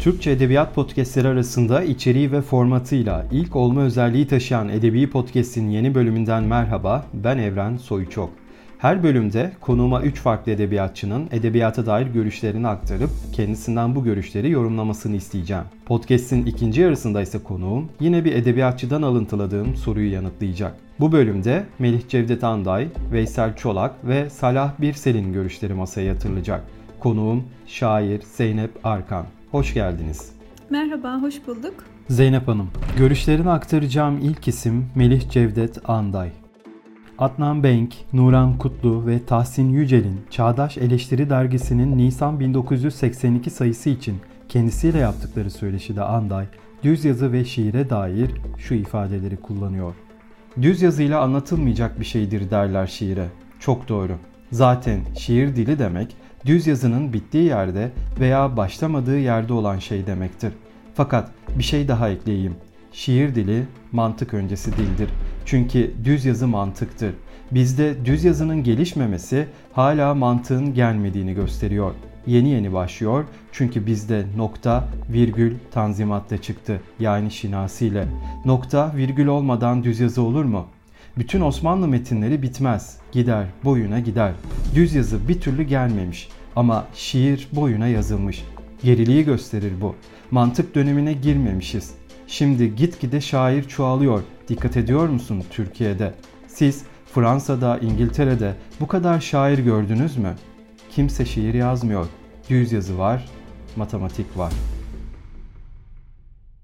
Türkçe Edebiyat Podcastleri arasında içeriği ve formatıyla ilk olma özelliği taşıyan Edebi Podcast'in yeni bölümünden merhaba, ben Evren Soyçok. Her bölümde konuğuma 3 farklı edebiyatçının edebiyata dair görüşlerini aktarıp kendisinden bu görüşleri yorumlamasını isteyeceğim. Podcast'in ikinci yarısında ise konuğum yine bir edebiyatçıdan alıntıladığım soruyu yanıtlayacak. Bu bölümde Melih Cevdet Anday, Veysel Çolak ve Salah Birsel'in görüşleri masaya yatırılacak. Konuğum şair Zeynep Arkan. Hoş geldiniz. Merhaba, hoş bulduk. Zeynep Hanım, görüşlerini aktaracağım ilk isim Melih Cevdet Anday. Adnan Benk, Nuran Kutlu ve Tahsin Yücel'in Çağdaş Eleştiri Dergisi'nin Nisan 1982 sayısı için kendisiyle yaptıkları söyleşide Anday, düz yazı ve şiire dair şu ifadeleri kullanıyor. Düz yazıyla anlatılmayacak bir şeydir derler şiire. Çok doğru. Zaten şiir dili demek düz yazının bittiği yerde veya başlamadığı yerde olan şey demektir. Fakat bir şey daha ekleyeyim. Şiir dili mantık öncesi dildir. Çünkü düz yazı mantıktır. Bizde düz yazının gelişmemesi hala mantığın gelmediğini gösteriyor. Yeni yeni başlıyor çünkü bizde nokta, virgül tanzimatta çıktı yani şinasiyle. Nokta, virgül olmadan düz yazı olur mu? Bütün Osmanlı metinleri bitmez, gider, boyuna gider. Düz yazı bir türlü gelmemiş ama şiir boyuna yazılmış. Geriliği gösterir bu. Mantık dönemine girmemişiz. Şimdi gitgide şair çoğalıyor. Dikkat ediyor musun Türkiye'de? Siz Fransa'da, İngiltere'de bu kadar şair gördünüz mü? Kimse şiir yazmıyor. Düz yazı var, matematik var.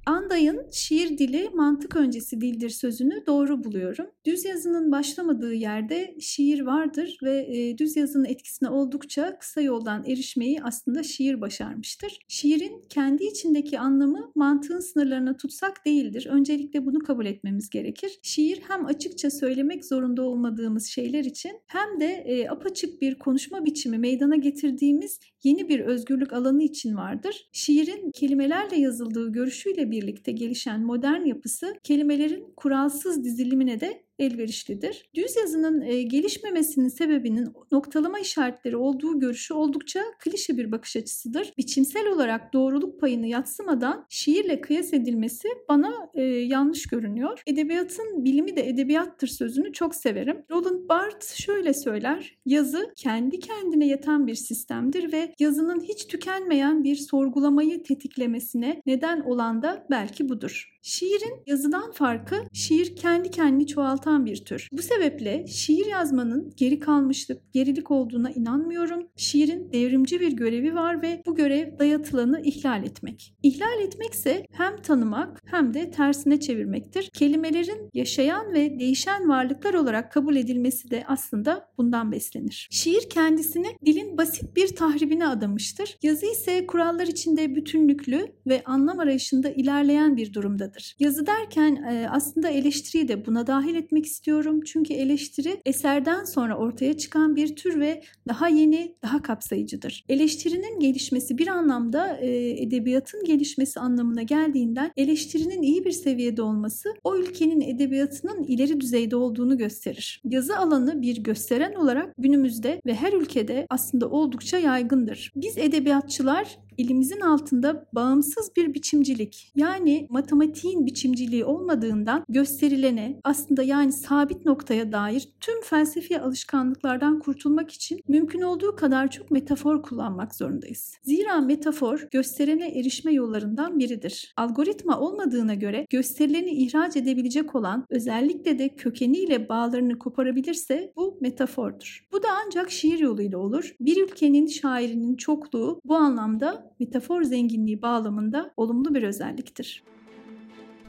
Anday'ın şiir dili mantık öncesi dildir sözünü doğru buluyorum. Düz yazının başlamadığı yerde şiir vardır ve e, düz yazının etkisine oldukça kısa yoldan erişmeyi aslında şiir başarmıştır. Şiirin kendi içindeki anlamı mantığın sınırlarına tutsak değildir. Öncelikle bunu kabul etmemiz gerekir. Şiir hem açıkça söylemek zorunda olmadığımız şeyler için hem de e, apaçık bir konuşma biçimi meydana getirdiğimiz yeni bir özgürlük alanı için vardır. Şiirin kelimelerle yazıldığı görüşüyle birlikte gelişen modern yapısı kelimelerin kuralsız dizilimine de elverişlidir. Düz yazının e, gelişmemesinin sebebinin noktalama işaretleri olduğu görüşü oldukça klişe bir bakış açısıdır. Biçimsel olarak doğruluk payını yatsımadan şiirle kıyas edilmesi bana e, yanlış görünüyor. Edebiyatın bilimi de edebiyattır sözünü çok severim. Roland Barthes şöyle söyler. Yazı kendi kendine yeten bir sistemdir ve yazının hiç tükenmeyen bir sorgulamayı tetiklemesine neden olan da belki budur. Şiirin yazıdan farkı şiir kendi kendini çoğaltan bir tür. Bu sebeple şiir yazmanın geri kalmışlık, gerilik olduğuna inanmıyorum. Şiirin devrimci bir görevi var ve bu görev dayatılanı ihlal etmek. İhlal etmekse hem tanımak hem de tersine çevirmektir. Kelimelerin yaşayan ve değişen varlıklar olarak kabul edilmesi de aslında bundan beslenir. Şiir kendisini dilin basit bir tahribine adamıştır. Yazı ise kurallar içinde bütünlüklü ve anlam arayışında ilerleyen bir durumdadır vardır. Yazı derken e, aslında eleştiriyi de buna dahil etmek istiyorum. Çünkü eleştiri eserden sonra ortaya çıkan bir tür ve daha yeni, daha kapsayıcıdır. Eleştirinin gelişmesi bir anlamda e, edebiyatın gelişmesi anlamına geldiğinden eleştirinin iyi bir seviyede olması o ülkenin edebiyatının ileri düzeyde olduğunu gösterir. Yazı alanı bir gösteren olarak günümüzde ve her ülkede aslında oldukça yaygındır. Biz edebiyatçılar elimizin altında bağımsız bir biçimcilik yani matematiğin biçimciliği olmadığından gösterilene aslında yani sabit noktaya dair tüm felsefi alışkanlıklardan kurtulmak için mümkün olduğu kadar çok metafor kullanmak zorundayız. Zira metafor gösterene erişme yollarından biridir. Algoritma olmadığına göre gösterileni ihraç edebilecek olan özellikle de kökeniyle bağlarını koparabilirse bu metafordur. Bu da ancak şiir yoluyla olur. Bir ülkenin şairinin çokluğu bu anlamda metafor zenginliği bağlamında olumlu bir özelliktir.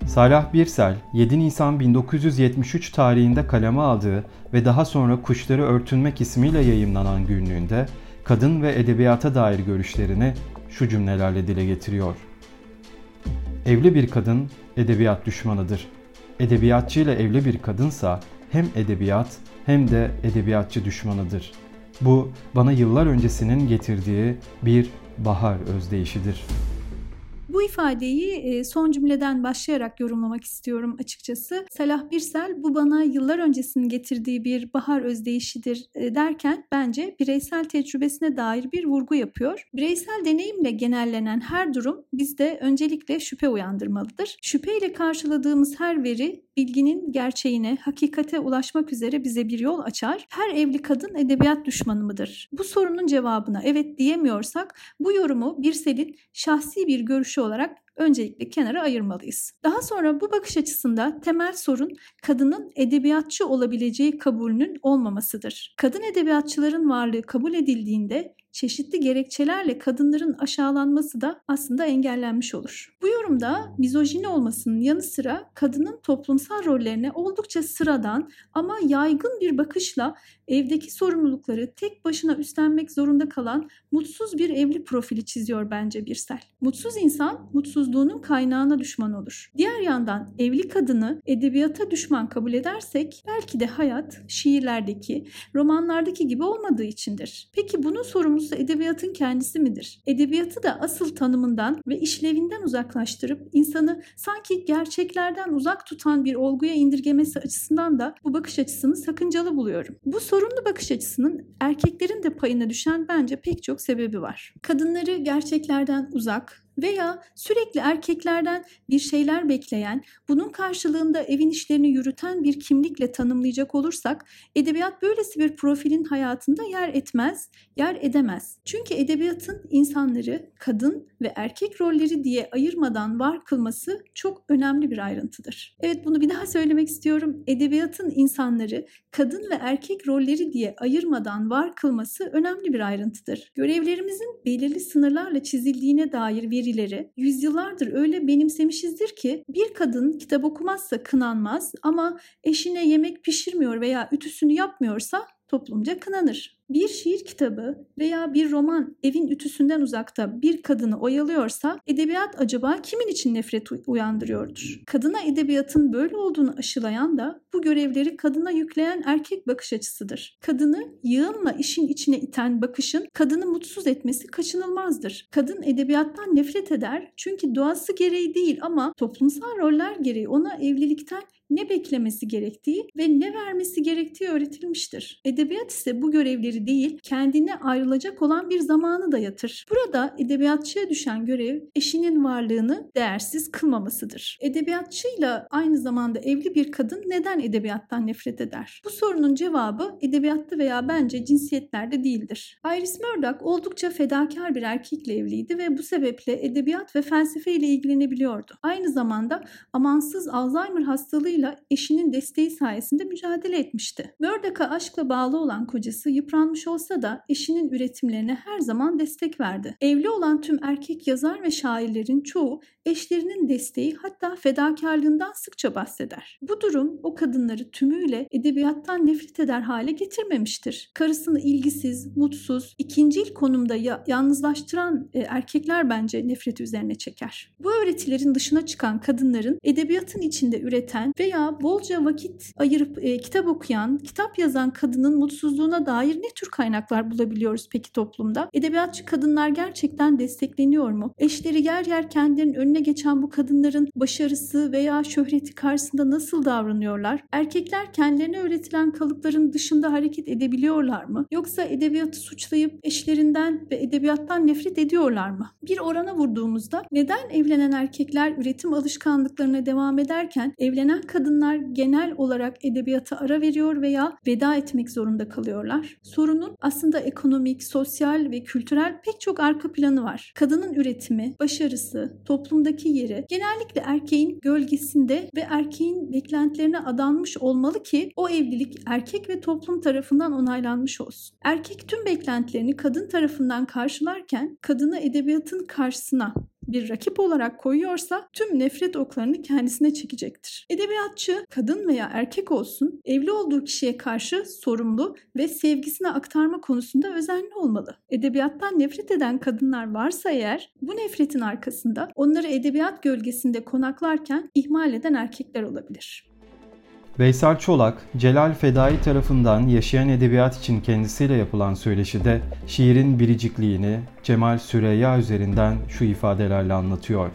Salah Birsel, 7 Nisan 1973 tarihinde kaleme aldığı ve daha sonra Kuşları Örtünmek ismiyle yayımlanan günlüğünde kadın ve edebiyata dair görüşlerini şu cümlelerle dile getiriyor. Evli bir kadın edebiyat düşmanıdır. Edebiyatçı ile evli bir kadınsa hem edebiyat hem de edebiyatçı düşmanıdır. Bu bana yıllar öncesinin getirdiği bir bahar özdeyişidir. Bu ifadeyi son cümleden başlayarak yorumlamak istiyorum açıkçası. Salah Birsel bu bana yıllar öncesinin getirdiği bir bahar özdeyişidir derken bence bireysel tecrübesine dair bir vurgu yapıyor. Bireysel deneyimle genellenen her durum bizde öncelikle şüphe uyandırmalıdır. Şüpheyle karşıladığımız her veri bilginin gerçeğine, hakikate ulaşmak üzere bize bir yol açar. Her evli kadın edebiyat düşmanı mıdır? Bu sorunun cevabına evet diyemiyorsak bu yorumu Birsel'in şahsi bir görüşü olarak öncelikle kenara ayırmalıyız. Daha sonra bu bakış açısında temel sorun kadının edebiyatçı olabileceği kabulünün olmamasıdır. Kadın edebiyatçıların varlığı kabul edildiğinde çeşitli gerekçelerle kadınların aşağılanması da aslında engellenmiş olur. Bu yorumda mizojini olmasının yanı sıra kadının toplumsal rollerine oldukça sıradan ama yaygın bir bakışla evdeki sorumlulukları tek başına üstlenmek zorunda kalan mutsuz bir evli profili çiziyor bence Birsel. Mutsuz insan mutsuzluğunun kaynağına düşman olur. Diğer yandan evli kadını edebiyata düşman kabul edersek belki de hayat şiirlerdeki, romanlardaki gibi olmadığı içindir. Peki bunun sorumlusu edebiyatın kendisi midir? Edebiyatı da asıl tanımından ve işlevinden uzaklaştırıp insanı sanki gerçeklerden uzak tutan bir olguya indirgemesi açısından da bu bakış açısını sakıncalı buluyorum. Bu sorunlu bakış açısının erkeklerin de payına düşen bence pek çok sebebi var. Kadınları gerçeklerden uzak, veya sürekli erkeklerden bir şeyler bekleyen, bunun karşılığında evin işlerini yürüten bir kimlikle tanımlayacak olursak edebiyat böylesi bir profilin hayatında yer etmez, yer edemez. Çünkü edebiyatın insanları kadın ve erkek rolleri diye ayırmadan var kılması çok önemli bir ayrıntıdır. Evet bunu bir daha söylemek istiyorum. Edebiyatın insanları kadın ve erkek rolleri diye ayırmadan var kılması önemli bir ayrıntıdır. Görevlerimizin belirli sınırlarla çizildiğine dair veri verileri yüzyıllardır öyle benimsemişizdir ki bir kadın kitap okumazsa kınanmaz ama eşine yemek pişirmiyor veya ütüsünü yapmıyorsa toplumca kınanır bir şiir kitabı veya bir roman evin ütüsünden uzakta bir kadını oyalıyorsa edebiyat acaba kimin için nefret uyandırıyordur? Kadına edebiyatın böyle olduğunu aşılayan da bu görevleri kadına yükleyen erkek bakış açısıdır. Kadını yığınla işin içine iten bakışın kadını mutsuz etmesi kaçınılmazdır. Kadın edebiyattan nefret eder çünkü doğası gereği değil ama toplumsal roller gereği ona evlilikten ne beklemesi gerektiği ve ne vermesi gerektiği öğretilmiştir. Edebiyat ise bu görevleri değil, kendine ayrılacak olan bir zamanı da yatır. Burada edebiyatçıya düşen görev eşinin varlığını değersiz kılmamasıdır. Edebiyatçıyla aynı zamanda evli bir kadın neden edebiyattan nefret eder? Bu sorunun cevabı edebiyatta veya bence cinsiyetlerde değildir. Iris Murdoch oldukça fedakar bir erkekle evliydi ve bu sebeple edebiyat ve felsefe ile ilgilenebiliyordu. Aynı zamanda amansız Alzheimer hastalığı kocasıyla eşinin desteği sayesinde mücadele etmişti. Murdoch'a aşkla bağlı olan kocası yıpranmış olsa da eşinin üretimlerine her zaman destek verdi. Evli olan tüm erkek yazar ve şairlerin çoğu eşlerinin desteği hatta fedakarlığından sıkça bahseder. Bu durum o kadınları tümüyle edebiyattan nefret eder hale getirmemiştir. Karısını ilgisiz, mutsuz, ikincil konumda ya- yalnızlaştıran e, erkekler bence nefret üzerine çeker. Bu öğretilerin dışına çıkan kadınların edebiyatın içinde üreten veya bolca vakit ayırıp e, kitap okuyan, kitap yazan kadının mutsuzluğuna dair ne tür kaynaklar bulabiliyoruz peki toplumda? Edebiyatçı kadınlar gerçekten destekleniyor mu? Eşleri yer yer kendilerinin önüne geçen bu kadınların başarısı veya şöhreti karşısında nasıl davranıyorlar? Erkekler kendilerine öğretilen kalıpların dışında hareket edebiliyorlar mı? Yoksa edebiyatı suçlayıp eşlerinden ve edebiyattan nefret ediyorlar mı? Bir orana vurduğumuzda neden evlenen erkekler üretim alışkanlıklarına devam ederken evlenen kadınlar genel olarak edebiyata ara veriyor veya veda etmek zorunda kalıyorlar? Sorunun aslında ekonomik, sosyal ve kültürel pek çok arka planı var. Kadının üretimi, başarısı, toplumda toplumdaki yeri genellikle erkeğin gölgesinde ve erkeğin beklentilerine adanmış olmalı ki o evlilik erkek ve toplum tarafından onaylanmış olsun. Erkek tüm beklentilerini kadın tarafından karşılarken kadını edebiyatın karşısına bir rakip olarak koyuyorsa tüm nefret oklarını kendisine çekecektir. Edebiyatçı kadın veya erkek olsun evli olduğu kişiye karşı sorumlu ve sevgisini aktarma konusunda özenli olmalı. Edebiyattan nefret eden kadınlar varsa eğer bu nefretin arkasında onları edebiyat gölgesinde konaklarken ihmal eden erkekler olabilir. Veysel Çolak, Celal Fedai tarafından yaşayan edebiyat için kendisiyle yapılan söyleşide şiirin biricikliğini Cemal Süreyya üzerinden şu ifadelerle anlatıyor.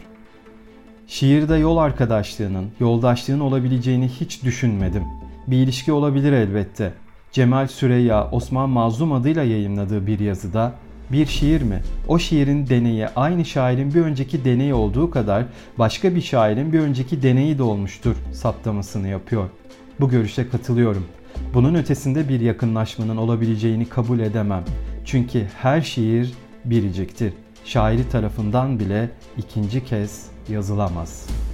Şiirde yol arkadaşlığının, yoldaşlığın olabileceğini hiç düşünmedim. Bir ilişki olabilir elbette. Cemal Süreyya Osman Mazlum adıyla yayınladığı bir yazıda bir şiir mi? O şiirin deneyi aynı şairin bir önceki deneyi olduğu kadar başka bir şairin bir önceki deneyi de olmuştur saptamasını yapıyor. Bu görüşe katılıyorum. Bunun ötesinde bir yakınlaşmanın olabileceğini kabul edemem. Çünkü her şiir biriciktir. Şairi tarafından bile ikinci kez yazılamaz.''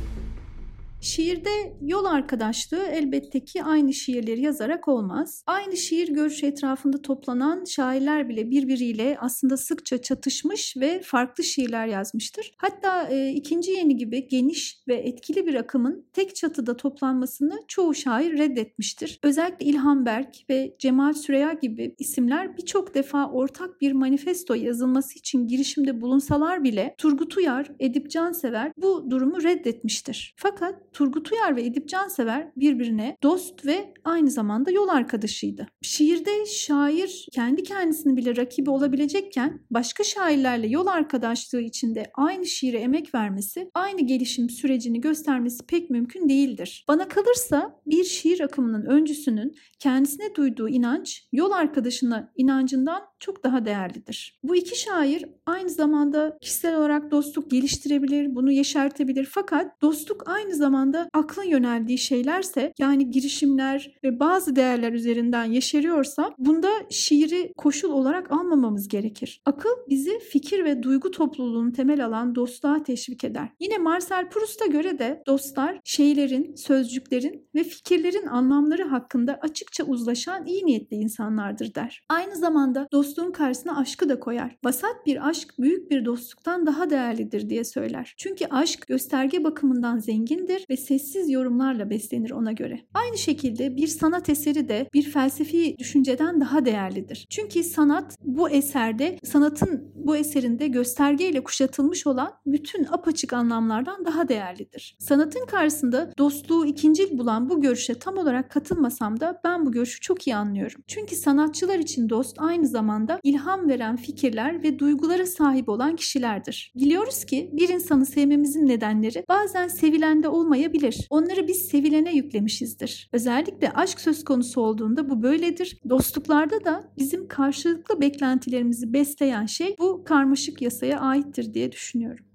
Şiirde yol arkadaşlığı elbette ki aynı şiirleri yazarak olmaz. Aynı şiir görüş etrafında toplanan şairler bile birbiriyle aslında sıkça çatışmış ve farklı şiirler yazmıştır. Hatta e, ikinci yeni gibi geniş ve etkili bir akımın tek çatıda toplanmasını çoğu şair reddetmiştir. Özellikle İlhan Berk ve Cemal Süreya gibi isimler birçok defa ortak bir manifesto yazılması için girişimde bulunsalar bile Turgut Uyar, Edip Cansever bu durumu reddetmiştir. Fakat Turgut Uyar ve Edip Cansever birbirine dost ve aynı zamanda yol arkadaşıydı. Şiirde şair kendi kendisini bile rakibi olabilecekken başka şairlerle yol arkadaşlığı içinde aynı şiire emek vermesi, aynı gelişim sürecini göstermesi pek mümkün değildir. Bana kalırsa bir şiir akımının öncüsünün kendisine duyduğu inanç yol arkadaşına inancından çok daha değerlidir. Bu iki şair aynı zamanda kişisel olarak dostluk geliştirebilir, bunu yeşertebilir fakat dostluk aynı zamanda aklın yöneldiği şeylerse yani girişimler ve bazı değerler üzerinden yeşeriyorsa bunda şiiri koşul olarak almamamız gerekir. Akıl bizi fikir ve duygu topluluğunu temel alan dostluğa teşvik eder. Yine Marcel Proust'a göre de dostlar şeylerin, sözcüklerin ve fikirlerin anlamları hakkında açıkça uzlaşan iyi niyetli insanlardır der. Aynı zamanda dostluğun karşısına aşkı da koyar. Vasat bir aşk büyük bir dostluktan daha değerlidir diye söyler. Çünkü aşk gösterge bakımından zengindir ve sessiz yorumlarla beslenir ona göre. Aynı şekilde bir sanat eseri de bir felsefi düşünceden daha değerlidir. Çünkü sanat bu eserde, sanatın bu eserinde göstergeyle kuşatılmış olan bütün apaçık anlamlardan daha değerlidir. Sanatın karşısında dostluğu ikincil bulan bu görüşe tam olarak katılmasam da ben bu görüşü çok iyi anlıyorum. Çünkü sanatçılar için dost aynı zamanda ilham veren fikirler ve duygulara sahip olan kişilerdir. Biliyoruz ki bir insanı sevmemizin nedenleri bazen sevilende olmayabilir. Onları biz sevilene yüklemişizdir. Özellikle aşk söz konusu olduğunda bu böyledir. Dostluklarda da bizim karşılıklı beklentilerimizi besleyen şey bu karmaşık yasaya aittir diye düşünüyorum.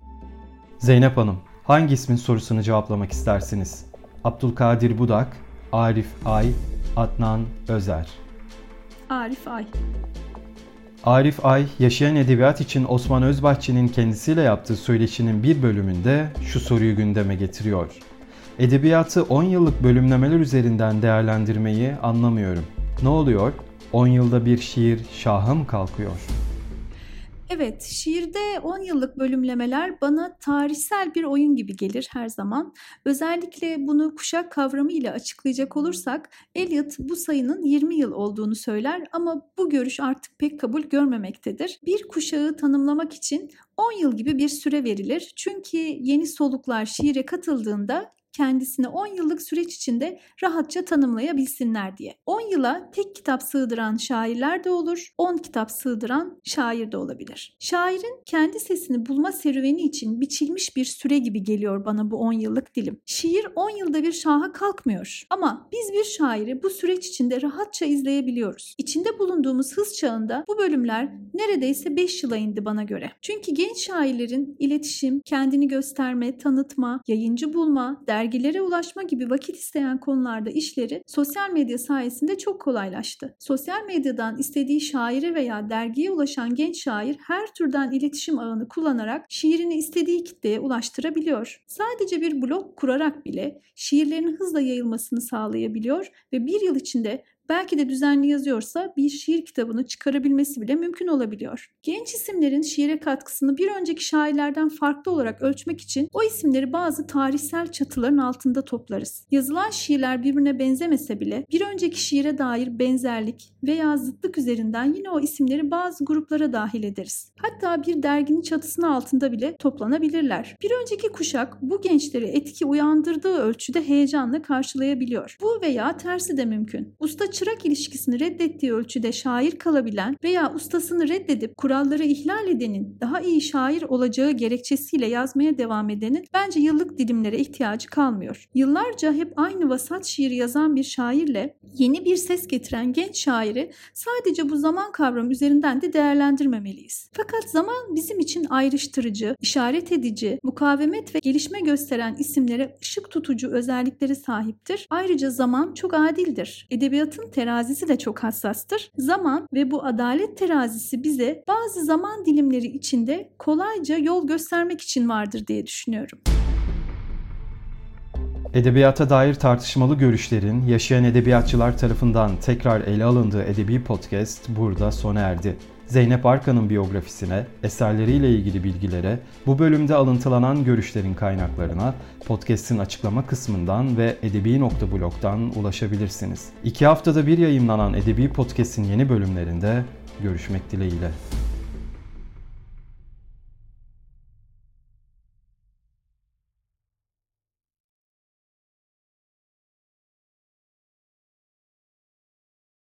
Zeynep Hanım, hangi ismin sorusunu cevaplamak istersiniz? Abdülkadir Budak, Arif Ay, Adnan Özer. Arif Ay. Arif Ay, yaşayan edebiyat için Osman Özbahçe'nin kendisiyle yaptığı söyleşinin bir bölümünde şu soruyu gündeme getiriyor. Edebiyatı 10 yıllık bölümlemeler üzerinden değerlendirmeyi anlamıyorum. Ne oluyor? 10 yılda bir şiir şaha mı kalkıyor?'' Evet, şiirde 10 yıllık bölümlemeler bana tarihsel bir oyun gibi gelir her zaman. Özellikle bunu kuşak kavramı ile açıklayacak olursak Eliot bu sayının 20 yıl olduğunu söyler ama bu görüş artık pek kabul görmemektedir. Bir kuşağı tanımlamak için 10 yıl gibi bir süre verilir. Çünkü yeni soluklar şiire katıldığında kendisini 10 yıllık süreç içinde rahatça tanımlayabilsinler diye. 10 yıla tek kitap sığdıran şairler de olur, 10 kitap sığdıran şair de olabilir. Şairin kendi sesini bulma serüveni için biçilmiş bir süre gibi geliyor bana bu 10 yıllık dilim. Şiir 10 yılda bir şaha kalkmıyor ama biz bir şairi bu süreç içinde rahatça izleyebiliyoruz. İçinde bulunduğumuz hız çağında bu bölümler neredeyse 5 yıla indi bana göre. Çünkü genç şairlerin iletişim, kendini gösterme, tanıtma, yayıncı bulma, der dergilere ulaşma gibi vakit isteyen konularda işleri sosyal medya sayesinde çok kolaylaştı. Sosyal medyadan istediği şaire veya dergiye ulaşan genç şair her türden iletişim ağını kullanarak şiirini istediği kitleye ulaştırabiliyor. Sadece bir blog kurarak bile şiirlerin hızla yayılmasını sağlayabiliyor ve bir yıl içinde belki de düzenli yazıyorsa bir şiir kitabını çıkarabilmesi bile mümkün olabiliyor. Genç isimlerin şiire katkısını bir önceki şairlerden farklı olarak ölçmek için o isimleri bazı tarihsel çatıların altında toplarız. Yazılan şiirler birbirine benzemese bile bir önceki şiire dair benzerlik veya zıtlık üzerinden yine o isimleri bazı gruplara dahil ederiz. Hatta bir derginin çatısının altında bile toplanabilirler. Bir önceki kuşak bu gençleri etki uyandırdığı ölçüde heyecanla karşılayabiliyor. Bu veya tersi de mümkün. Usta çırak ilişkisini reddettiği ölçüde şair kalabilen veya ustasını reddedip kuralları ihlal edenin daha iyi şair olacağı gerekçesiyle yazmaya devam edenin bence yıllık dilimlere ihtiyacı kalmıyor. Yıllarca hep aynı vasat şiiri yazan bir şairle yeni bir ses getiren genç şairi sadece bu zaman kavramı üzerinden de değerlendirmemeliyiz. Fakat zaman bizim için ayrıştırıcı, işaret edici, mukavemet ve gelişme gösteren isimlere ışık tutucu özellikleri sahiptir. Ayrıca zaman çok adildir. Edebiyatın terazisi de çok hassastır. Zaman ve bu adalet terazisi bize bazı zaman dilimleri içinde kolayca yol göstermek için vardır diye düşünüyorum. Edebiyata dair tartışmalı görüşlerin yaşayan edebiyatçılar tarafından tekrar ele alındığı edebi podcast burada sona erdi. Zeynep Arkan'ın biyografisine, eserleriyle ilgili bilgilere, bu bölümde alıntılanan görüşlerin kaynaklarına podcast'in açıklama kısmından ve edebi.blog'dan ulaşabilirsiniz. İki haftada bir yayınlanan Edebi Podcast'in yeni bölümlerinde görüşmek dileğiyle.